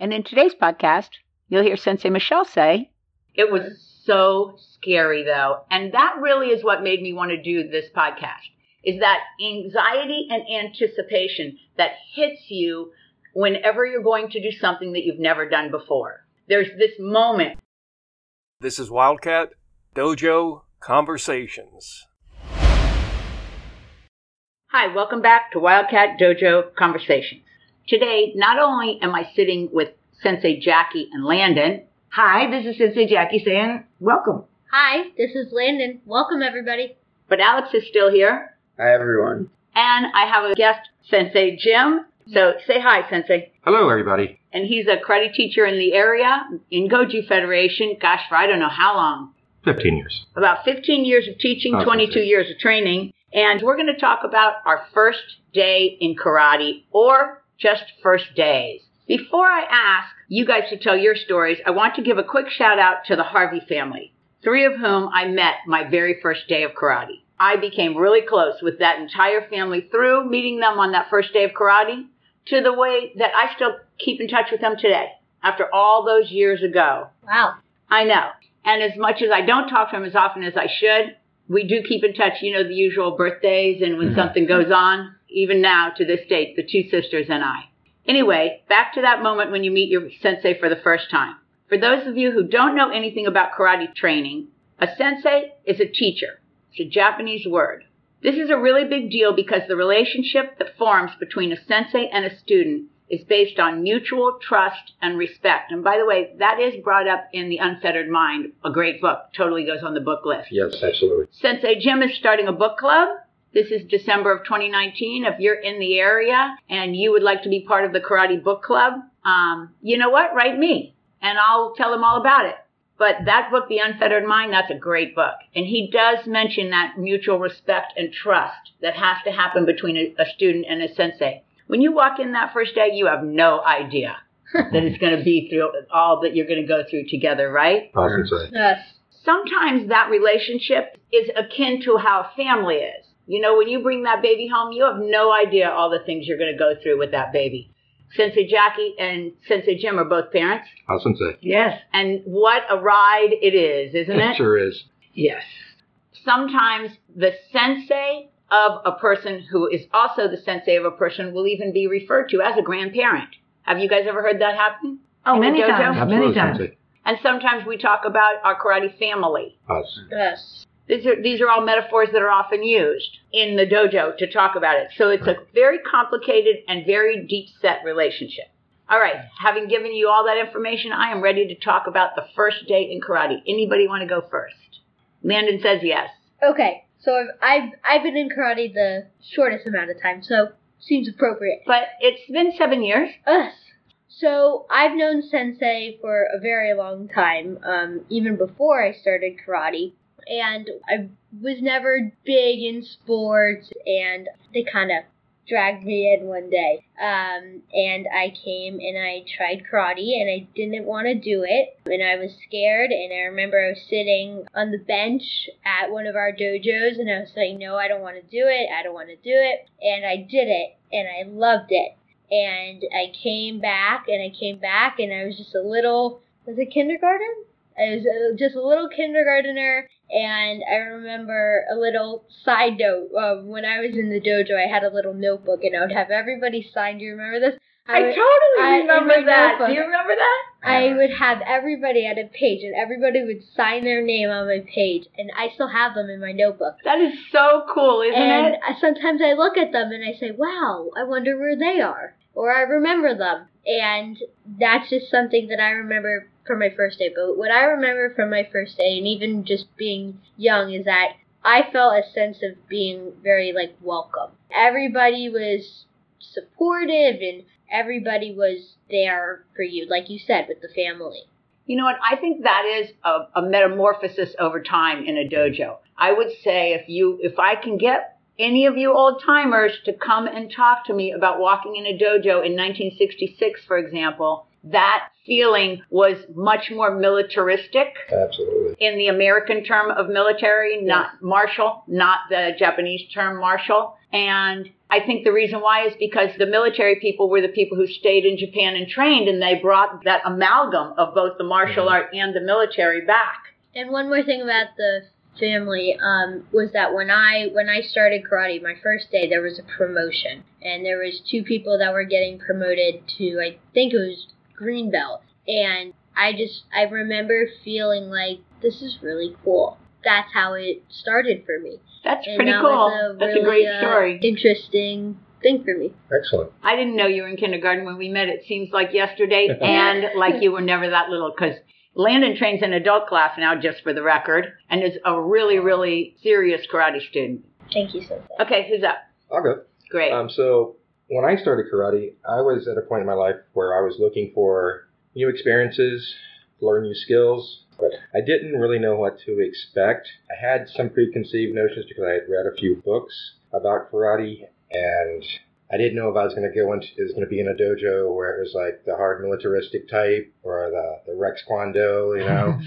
And in today's podcast, you'll hear Sensei Michelle say, It was so scary though. And that really is what made me want to do this podcast is that anxiety and anticipation that hits you whenever you're going to do something that you've never done before. There's this moment. This is Wildcat Dojo Conversations. Hi, welcome back to Wildcat Dojo Conversations. Today, not only am I sitting with Sensei Jackie and Landon. Hi, this is Sensei Jackie saying welcome. Hi, this is Landon. Welcome, everybody. But Alex is still here. Hi, everyone. And I have a guest, Sensei Jim. So say hi, Sensei. Hello, everybody. And he's a karate teacher in the area in Goju Federation. Gosh, for I don't know how long. 15 years. About 15 years of teaching, Oh, 22 okay. years of training. And we're going to talk about our first day in karate or just first days. Before I ask you guys to tell your stories, I want to give a quick shout out to the Harvey family, three of whom I met my very first day of karate. I became really close with that entire family through meeting them on that first day of karate to the way that I still keep in touch with them today after all those years ago. Wow. I know. And as much as I don't talk to them as often as I should, we do keep in touch, you know, the usual birthdays and when mm-hmm. something goes on, even now to this date, the two sisters and I. Anyway, back to that moment when you meet your sensei for the first time. For those of you who don't know anything about karate training, a sensei is a teacher. It's a Japanese word. This is a really big deal because the relationship that forms between a sensei and a student is based on mutual trust and respect. And by the way, that is brought up in The Unfettered Mind, a great book, totally goes on the book list. Yes, absolutely. Sensei Jim is starting a book club. This is December of 2019. If you're in the area and you would like to be part of the Karate Book Club, um, you know what? Write me and I'll tell them all about it. But that book, The Unfettered Mind, that's a great book. And he does mention that mutual respect and trust that has to happen between a, a student and a sensei. When you walk in that first day, you have no idea that it's going to be through all that you're going to go through together, right? Awesome say. Yes. sometimes that relationship is akin to how a family is. You know, when you bring that baby home, you have no idea all the things you're going to go through with that baby. Sensei Jackie and Sensei Jim are both parents, Awesome say. Yes, and what a ride it is, isn't It it? sure is. yes. Sometimes the sensei of a person who is also the sensei of a person will even be referred to as a grandparent. Have you guys ever heard that happen? Oh, In the many dojo? times, many times. Sensei. And sometimes we talk about our karate family. Us. Yes. These are, these are all metaphors that are often used in the dojo to talk about it. So it's a very complicated and very deep set relationship. All right, having given you all that information, I am ready to talk about the first day in karate. Anybody want to go first? Landon says yes. Okay. So I've, I've I've been in karate the shortest amount of time, so seems appropriate. But it's been seven years. Us. So I've known Sensei for a very long time, um, even before I started karate, and I was never big in sports, and they kind of dragged me in one day. Um, and I came and I tried karate, and I didn't want to do it, and I was scared. And I remember I was sitting on the bench at one of our dojos, and I was saying, "No, I don't want to do it. I don't want to do it." And I did it, and I loved it and I came back and I came back and I was just a little was it kindergarten? I was just a little kindergartner and I remember a little side note um, when I was in the dojo I had a little notebook and I would have everybody sign. Do you remember this? I, would- totally I- remember that. notebook. Do you remember that? I would have everybody at a page and everybody would sign their name on my page and I still have them in my notebook. That is so cool, isn't and it? I, sometimes I look at them and I say, wow, I wonder where they are. Or I remember them. And that's just something that I remember from my first day. But what I remember from my first day, and even just being young, is that I felt a sense of being very, like, welcome. Everybody was supportive and everybody was there for you, like you said, with the family. You know what? I think that is a, a metamorphosis over time in a dojo. I would say if you, if I can get any of you old timers to come and talk to me about walking in a dojo in 1966, for example, that feeling was much more militaristic Absolutely. in the American term of military, not martial, not the Japanese term martial. And I think the reason why is because the military people were the people who stayed in Japan and trained, and they brought that amalgam of both the martial Mhm. art and the military back. And one more thing about the family um, was that when I when I started karate, my first day there was a promotion, and there was two people that were getting promoted to I think it was green belt, and I just I remember feeling like this is really cool. That's how it started for me. That's And pretty that cool. was a That's really, a great uh, story. interesting thing for me. Excellent. I didn't know you were in kindergarten when we met. It seems like yesterday, and like you were never that little. Because Landon trains an adult class now, just for the record, and is a really, really serious karate student. Thank you so much. Okay, who's up? I'll go. Great. Um, so when I started karate, I was at a point in my life where I was looking for new experiences, learn new skills, but I didn't really know what to expect. I had some preconceived notions because I had read a few books about karate, and I didn't know if I was going to go into it was going to be in a dojo where it was like the hard militaristic type or the the Rex Kwon Do, you know,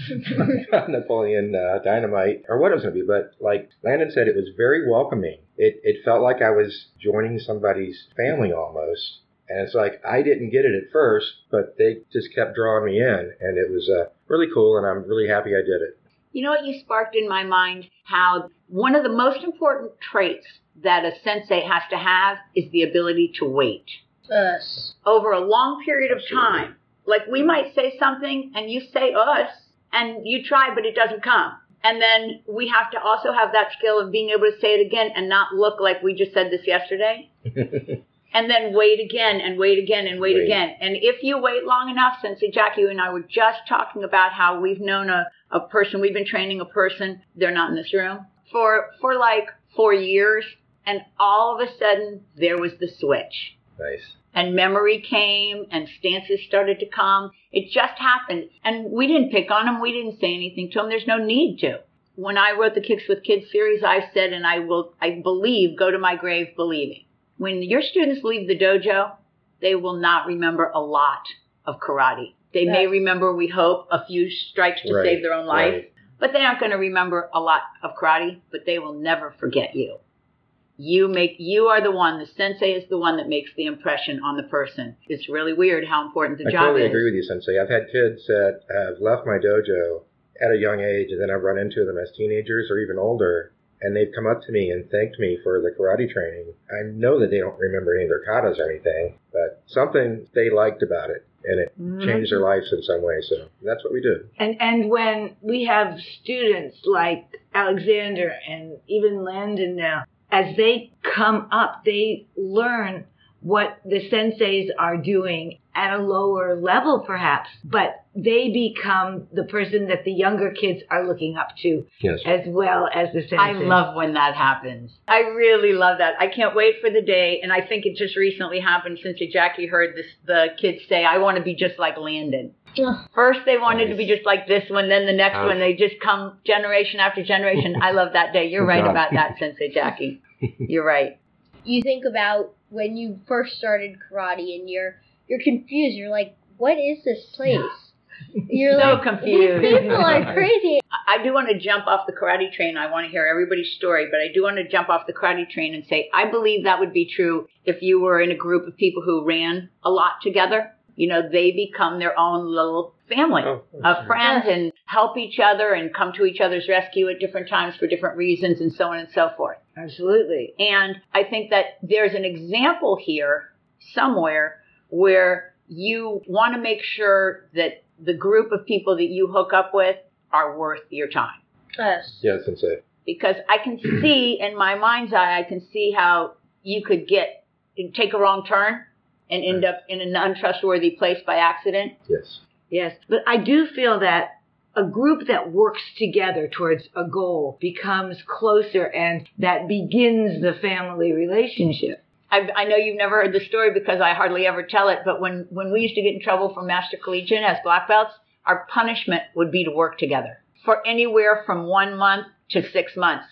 Napoleon uh, Dynamite, or what it was going to be. But like Landon said, it was very welcoming. It it felt like I was joining somebody's family almost. And it's like I didn't get it at first, but they just kept drawing me in, and it was uh, really cool, and I'm really happy I did it. You know what you sparked in my mind? How one of the most important traits that a sensei has to have is the ability to wait Us. over a long period of time. Like we might say something and you say us and you try, but it doesn't come. And then we have to also have that skill of being able to say it again and not look like we just said this yesterday. and then wait again and wait again and wait, Wait. again. And if you wait long enough, Sensei Jackie and I were just talking about how we've known a, a person, we've been training a person, they're not in this room, for for like four years, and all of a sudden there was the switch. nice. And memory came and stances started to come. It just happened. And we didn't pick on him. We didn't say anything to him. There's no need to. When I wrote the Kicks with Kids series, I said, and I will, I believe, go to my grave believing. When your students leave the dojo, they will not remember a lot of karate. They may remember, we hope, a few strikes to Right, save their own life, right. but they aren't going to remember a lot of karate, but they will never forget you. You make you are the one. The sensei is the one that makes the impression on the person. It's really weird how important the I job totally is. I totally agree with you, Sensei. I've had kids that have left my dojo at a young age, and then I've run into them as teenagers or even older, and they've come up to me and thanked me for the karate training. I know that they don't remember any of their katas or anything, but something they liked about it, and it Mhm. changed their lives in some way. So that's what we do. And and when we have students like Alexander and even Landon now, as they come up, they learn what the senseis are doing at a lower level perhaps, but they become the person that the younger kids are looking up to Yes. as well as the sensei. I love when that happens. I really love that. I can't wait for the day, and I think it just recently happened Sensei Jackie heard this. The kids say, "I want to be just like Landon." First, they wanted to be just like this one, then the next Ouch. one. They just come generation after generation. I love that day. You're right about that, Sensei Jackie. You're right. You think about when you first started karate and you're you're confused. You're like, what is this place? You're So like, confused. These people are crazy. I do want to jump off the karate train. I want to hear everybody's story, but I do want to jump off the karate train and say I believe that would be true if you were in a group of people who ran a lot together. You know, they become their own little family Oh, of friends and help each other and come to each other's rescue at different times for different reasons and so on and so forth. Absolutely. And I think that there's an example here somewhere where you want to make sure that the group of people that you hook up with are worth your time. Us. Yeah, Sensei. Because I can see in my mind's eye, I can see how you could get take a wrong turn and end up in an untrustworthy place by accident. Yes. Yes, but I do feel that a group that works together towards a goal becomes closer and that begins the family relationship. I, I know you've never heard the story because I hardly ever tell it, but when, when we used to get in trouble from Master Collegian as black belts, our punishment would be to work together for anywhere from one month to six months.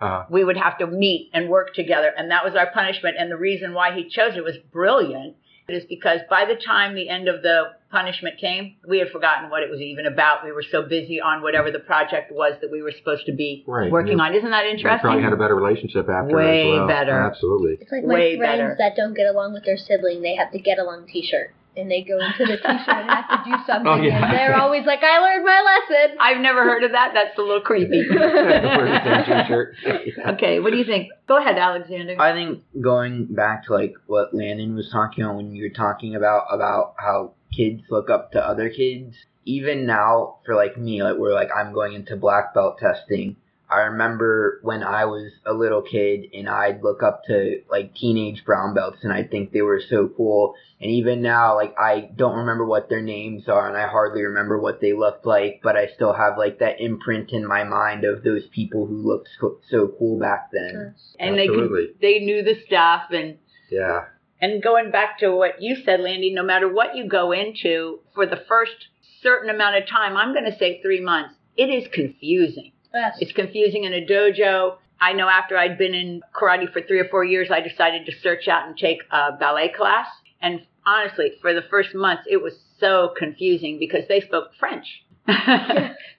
Uh, We would have to meet and work together, and that was our punishment. And the reason why he chose it was brilliant. Is because by the time the end of the punishment came, we had forgotten what it was even about. We were so busy on whatever the project was that we were supposed to be Right. working You- on. Isn't that We interesting? probably had a better relationship after Way as well. better. Absolutely. It's like Way my friends better. that don't get along with their sibling. They have to get along T-shirt, and they go into the T-shirt and have to do something. Oh, yeah. And they're always like, "I learned my lesson." I've never heard of that. That's a little creepy. Wear the same t-shirt. okay, what do you think? Go ahead, Alexander. I think going back to like what Landon was talking about when you were talking about about how kids look up to other kids. Even now, for like me, like we're like I'm going into black belt testing. I remember when I was a little kid and I'd look up to like teenage brown belts and I think they were so cool. And even now, like I don't remember what their names are and I hardly remember what they looked like, but I still have like that imprint in my mind of those people who looked so, so cool back then. and they could, they knew the stuff and Yeah. And going back to what you said, Landy, no matter what you go into for the first certain amount of time, I'm going to say three months, it is confusing. Yes. It's confusing in a dojo. I know after I'd been in karate for three or four years, I decided to search out and take a ballet class. And honestly, for the first months, it was so confusing because they spoke French.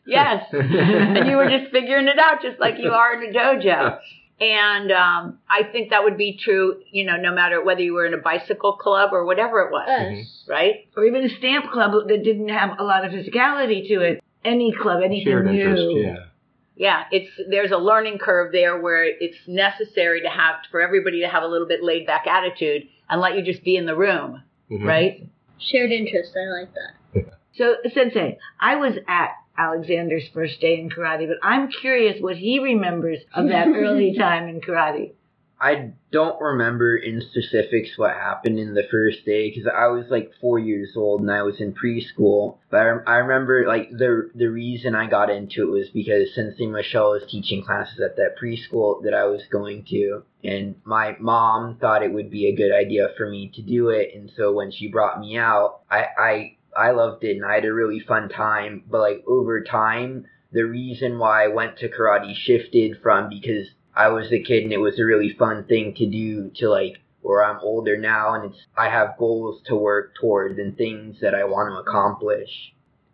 yes. and you were just figuring it out just like you are in a dojo. And um, I think that would be true, you know, no matter whether you were in a bicycle club or whatever it was, Yes. right? Or even a stamp club that didn't have a lot of physicality to it. Any club, anything Shared new. interest. Yeah. Yeah, it's there's a learning curve there where it's necessary to have for everybody to have a little bit laid back attitude and let you just be in the room, Mhm. right? Shared interest. I like that. So, Sensei, I was at Alexander's first day in karate, but I'm curious what he remembers of that early time in karate. I don't remember in specifics what happened in the first day because I was like four years old and I was in preschool. But I, I remember like the the reason I got into it was because Sensei Michelle was teaching classes at that preschool that I was going to, and my mom thought it would be a good idea for me to do it. And so when she brought me out, I I I loved it and I had a really fun time. But like over time, the reason why I went to karate shifted from because I was a kid and it was a really fun thing to do to like where I'm older now and it's I have goals to work towards and things that I want to accomplish.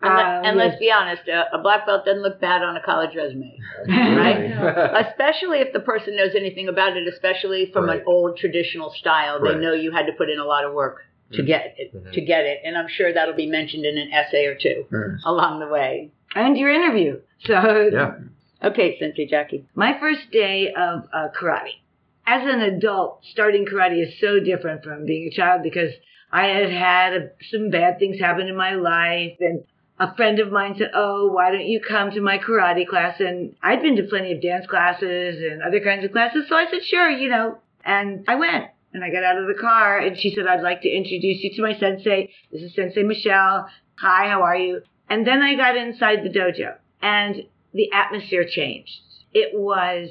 And, let- Uh, and yes. let's be honest, a, a black belt doesn't look bad on a college resume, Right. especially if the person knows anything about it. Especially from an old traditional style, they know you had to put in a lot of work to Mhm. get it. Mhm. To get it, and I'm sure that'll be mentioned in an essay or two Mm. along the way. And your interview. So, yeah. Okay, Sensei Jackie. my first day of uh, karate. As an adult, starting karate is so different from being a child because I had had some bad things happen in my life and a friend of mine said, Oh, why don't you come to my karate class? And I'd been to plenty of dance classes and other kinds of classes. So I said, Sure, you know. And I went and I got out of the car and she said, I'd like to introduce you to my sensei. This is Sensei Michelle. Hi, how are you? And then I got inside the dojo and the atmosphere changed. It was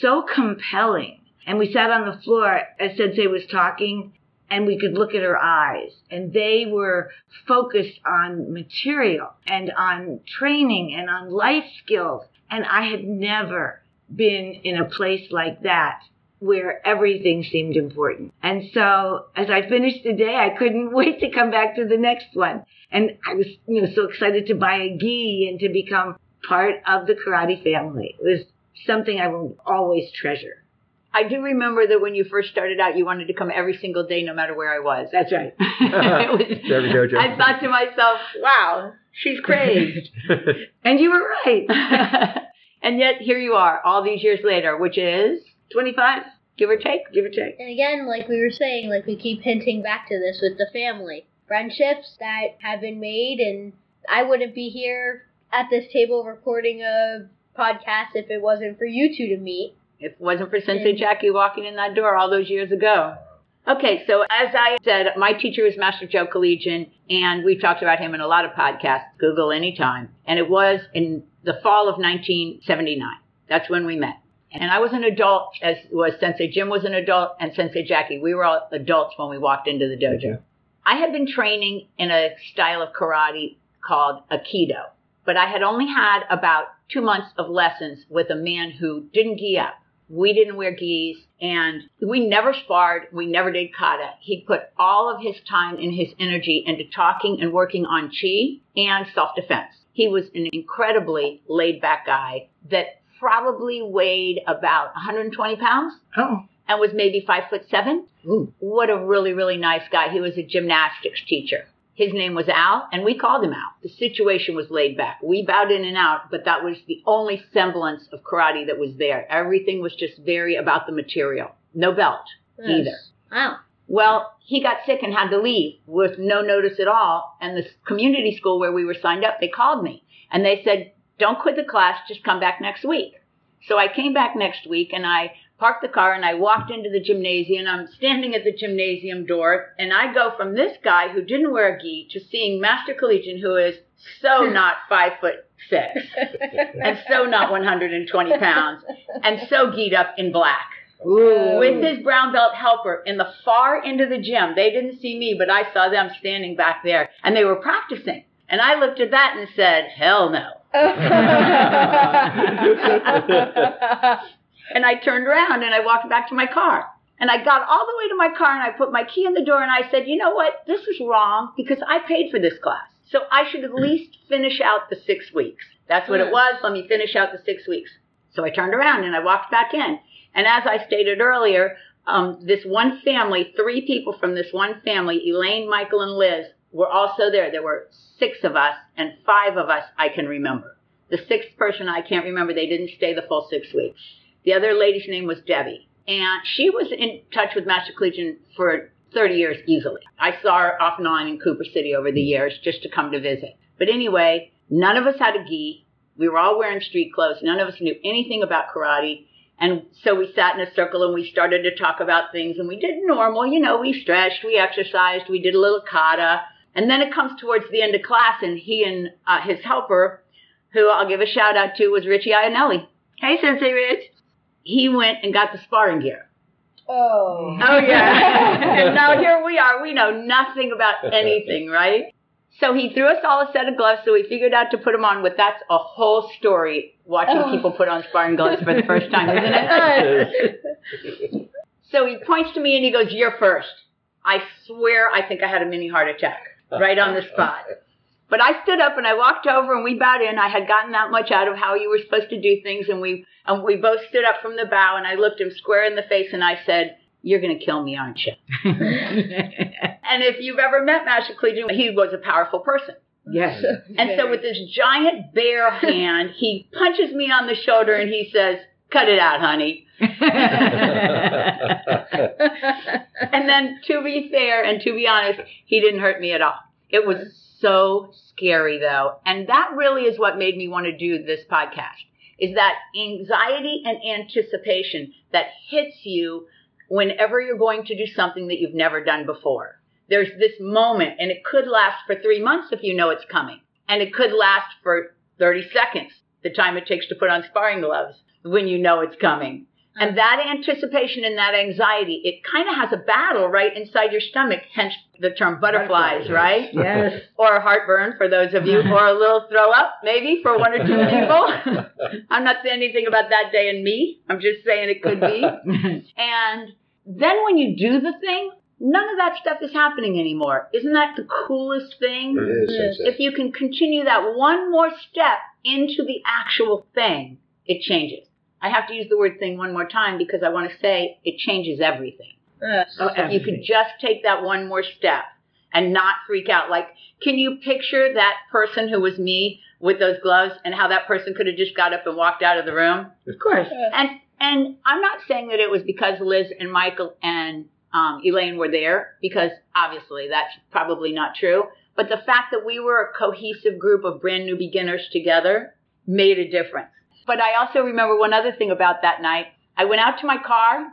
so compelling. And we sat on the floor as Sensei was talking and we could look at her eyes and they were focused on material and on training and on life skills. And I had never been in a place like that where everything seemed important. And so as I finished the day, I couldn't wait to come back to the next one. And I was, you know, so excited to buy a gi and to become part of the karate family. It was something I will always treasure. I do remember that when you first started out, you wanted to come every single day, no matter where I was. That's right. it was, To every dojo. I thought to myself, "Wow, she's crazed." And you were right. and yet here you are, all these years later, which is 25, give or take. give or take. And again, like we were saying, like we keep hinting back to this with the family. Friendships that have been made, and I wouldn't be here at this table recording a podcast if it wasn't for you two to meet. If it wasn't for Sensei Jackie walking in that door all those years ago. Okay, so as I said, my teacher was Master Joe Collegian, and we've talked about him in a lot of podcasts. Google anytime. And it was in the fall of 1979. That's when we met. And I was an adult, as was Sensei Jim was an adult, and Sensei Jackie. We were all adults when we walked into the dojo. I had been training in a style of karate called Aikido, but I had only had about two months of lessons with a man who didn't gi up. We didn't wear gis and we never sparred. We never did kata. He put all of his time and his energy into talking and working on chi and self defense. He was an incredibly laid back guy that probably weighed about 120 pounds Oh. and was maybe five foot seven. Ooh. What a really, really nice guy. He was a gymnastics teacher. His name was Al, and we called him Al. The situation was laid back. We bowed in and out, but that was the only semblance of karate that was there. Everything was just very about the material. No belt either. Wow. Well, he got sick and had to leave with no notice at all. And the community school where we were signed up, they called me and they said, don't quit the class, just come back next week. So I came back next week and I parked the car and I walked into the gymnasium. I'm standing at the gymnasium door and I go from this guy who didn't wear a gi to seeing Master Collegian who is so not five foot six and so not 120 pounds and so geed up in black Ooh. with his brown belt helper in the far end of the gym. They didn't see me, but I saw them standing back there and they were practicing. And I looked at that and said, hell no. And I turned around and I walked back to my car. And I got all the way to my car and I put my key in the door and I said, you know what? This is wrong because I paid for this class. So I should at least finish out the six weeks. That's what it was. Let me finish out the six weeks. So I turned around and I walked back in. And as I stated earlier, um, this one family, three people from this one family, Elaine, Michael, and Liz, were also there. There were six of us, and five of us I can remember. The sixth person I can't remember. They didn't stay the full six weeks. The other lady's name was Debbie, and she was in touch with Master Collegian for 30 years easily. I saw her off and on in Cooper City over the years just to come to visit. But anyway, none of us had a gi. We were all wearing street clothes. None of us knew anything about karate. And so we sat in a circle and we started to talk about things and we did normal, you know, we stretched, we exercised, we did a little kata. And then it comes towards the end of class and he and uh, his helper, who I'll give a shout out to, was Richie Ionelli. Hey, Sensei Rich. He went and got the sparring gear. oh. Oh yeah. and now here we are. We know nothing about anything, right? So he threw us all a set of gloves, so we figured out to put them on. But that's a whole story watching Oh. people put on sparring gloves for the first time, isn't it? So he points to me and he goes, "You're first. I swear, I think I had a mini heart attack right on the spot. But I stood up and I walked over and we bowed in. I had gotten that much out of how you were supposed to do things, and we and we both stood up from the bow. And I looked him square in the face and I said, "You're going to kill me, aren't you?" And if you've ever met Master Collegian, he was a powerful person. yes. And so with this giant bare hand, he punches me on the shoulder and he says, "Cut it out, honey." And then to be fair and to be honest, he didn't hurt me at all. It was so scary though. And that really is what made me want to do this podcast. Is that anxiety and anticipation that hits you whenever you're going to do something that you've never done before. There's this moment and it could last for 3 months if you know it's coming. And it could last for 30 seconds, the time it takes to put on sparring gloves when you know it's coming. And uh-huh. that anticipation and that anxiety, it kind of has a battle right inside your stomach, hence the term butterflies, right? Yes. Or heartburn for those of you, or a little throw up maybe for one or two people. I'm not saying anything about that day and me. I'm just saying it could be. And then when you do the thing, none of that stuff is happening anymore. Isn't that the coolest thing? It is, Sensei. Hmm. If you can continue that one more step into the actual thing, it changes. I have to use the word thing one more time because I want to say it changes everything. Yes. Oh, If you could just take that one more step and not freak out. Like, can you picture that person who was me with those gloves and how that person could have just got up and walked out of the room? Of course. And and I'm not saying that it was because Liz and Michael and um, Elaine were there, because obviously that's probably not true. But the fact that we were a cohesive group of brand new beginners together made a difference. But I also remember one other thing about that night. I went out to my car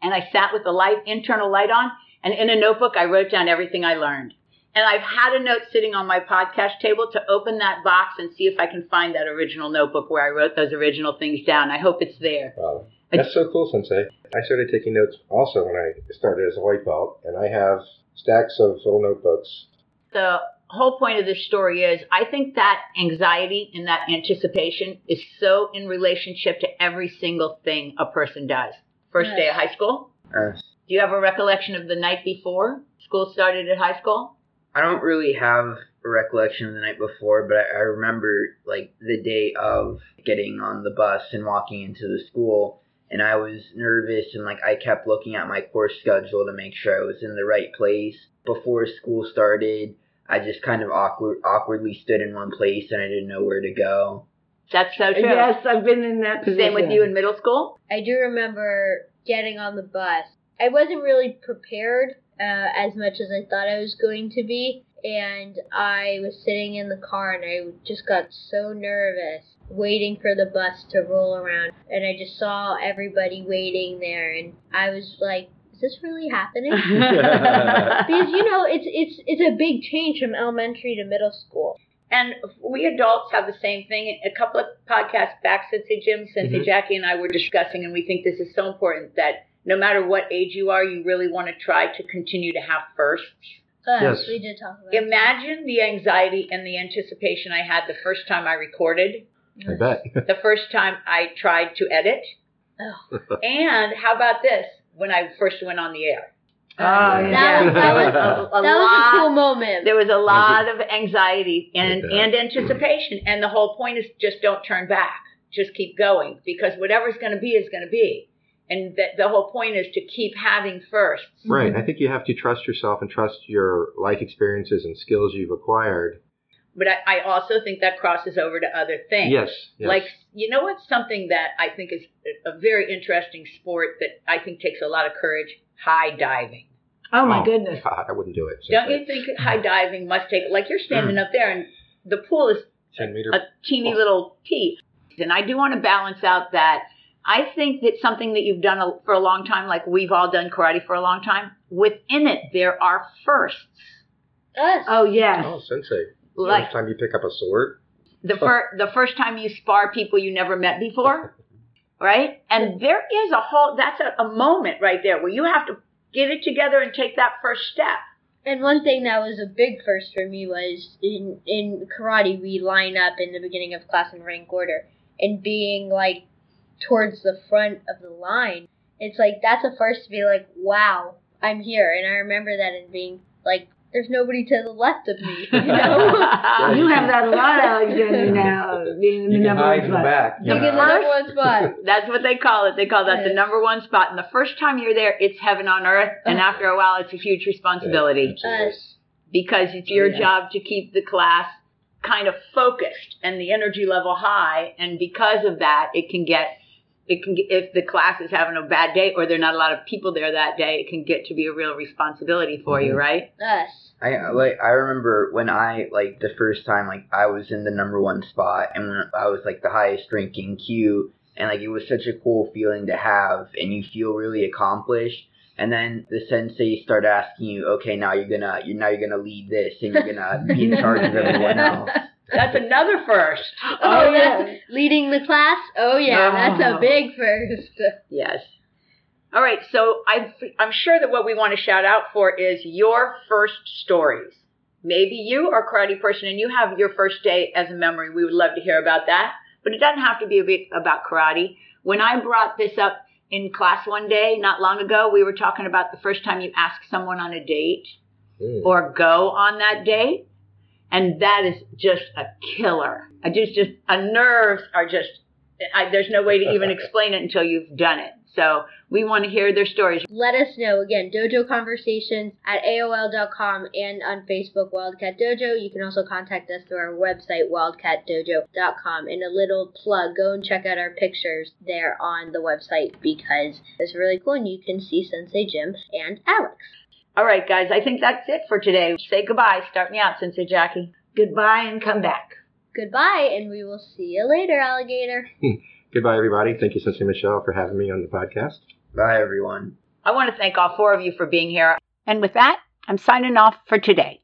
and I sat with the light, internal light on, and in a notebook I wrote down everything I learned. And I've had a note sitting on my podcast table to open that box and see if I can find that original notebook where I wrote those original things down. I hope it's there. Wow. That's so cool, Sensei. I started taking notes also when I started as a white belt, and I have stacks of little notebooks. The whole point of this story is I think that anxiety and that anticipation is so in relationship to every single thing a person does. First day of high school. Uh, Do you have a recollection of the night before school started at high school? I don't really have a recollection of the night before, but I, I remember like the day of getting on the bus and walking into the school, and I was nervous and like I kept looking at my course schedule to make sure I was in the right place before school started. I just kind of awkward, awkwardly stood in one place and I didn't know where to go. That's so true. Yes, I've been in that position. Same with you in middle school. I do remember getting on the bus. I wasn't really prepared uh, as much as I thought I was going to be, and I was sitting in the car and I just got so nervous waiting for the bus to roll around, and I just saw everybody waiting there, and I was like, "Is this really happening?" because you know, it's it's it's a big change from elementary to middle school. And we adults have the same thing. A couple of podcasts back, Sensei Jim, Sensei Mhm. Jackie, and I were discussing, and we think this is so important that no matter what age you are, you really want to try to continue to have firsts. Yes. we did talk about. that. Imagine the anxiety and the anticipation I had the first time I recorded, I bet. the first time I tried to edit, Oh. and how about this when I first went on the air? Oh, That was, that was, A- a that was a cool moment. There was a lot of anxiety and, and anticipation. And the whole point is just don't turn back. Just keep going because whatever's going to be is going to be. And the, the whole point is to keep having firsts. Right. I think you have to trust yourself and trust your life experiences and skills you've acquired. But I, I also think that crosses over to other things. Yes. yes. Like, you know what's something that I think is a very interesting sport that I think takes a lot of courage? High diving. Oh my oh, goodness. God, I wouldn't do it. Don't you think high diving must take, like you're standing mm. up there and the pool is Ten meter. a teeny little T. And I do want to balance out that I think that something that you've done for a long time, like we've all done karate for a long time, within it there are firsts. Us. Oh yes. oh, sensei. Like First time you pick up a sword. the fir- the first time you spar people you never met before, right? And there is a whole that's a, a moment right there where you have to get it together and take that first step. And one thing that was a big first for me was in in karate we line up in the beginning of class in rank order and being like towards the front of the line. It's like that's a first to be like, wow, I'm here. And I remember that and being like, there's nobody to the left of me. You know, You have that a lot, Alexander, now, being the You can number hide one the spot. back. you get the Uh-huh. number one spot. That's what they call it. They call that the number one spot. And the first time you're there, it's heaven on earth. And after a while, it's a huge responsibility Us. because it's your Yeah. job to keep the class kind of focused and the energy level high. And because of that, it can get, it can get, if the class is having a bad day or there are not a lot of people there that day, it can get to be a real responsibility for you, Mhm. right? Yes. I like I remember when I like the first time like I was in the number one spot and when I was like the highest ranking kyu and like it was such a cool feeling to have and you feel really accomplished and then the sensei start asking you okay now you're gonna you're now you're gonna lead this and you're gonna be in charge of everyone else That's another first. Oh, yeah. Leading the class? Oh, yeah. That's Oh. a big first. Yes. All right, so I'm I'm sure that what we want to shout out for is your first stories. Maybe you are a karate person and you have your first day as a memory. We would love to hear about that. But it doesn't have to be a bit about karate. When I brought this up in class one day, not long ago, we were talking about the first time you ask someone on a date Mm. or go on that date. And that is just a killer. I just, just, uh, nerves are just, I, there's no way to even explain it until you've done it. So we want to hear their stories. Let us know. Again, Dojo Conversations at AOL.com and on Facebook, Wildcat Dojo. You can also contact us through our website, wildcatdojo.com. And a little plug, go and check out our pictures there on the website because it's really cool and you can see Sensei Jim and Alex. All right, guys, I think that's it for today. Say goodbye. Start me out, Sensei Jackie. Goodbye and come back. Goodbye, and we will see you later, alligator. Goodbye, everybody. Thank you, Sensei Michelle, for having me on the podcast. bye everyone I want to thank all four of you for being here. And with that, I'm signing off for today.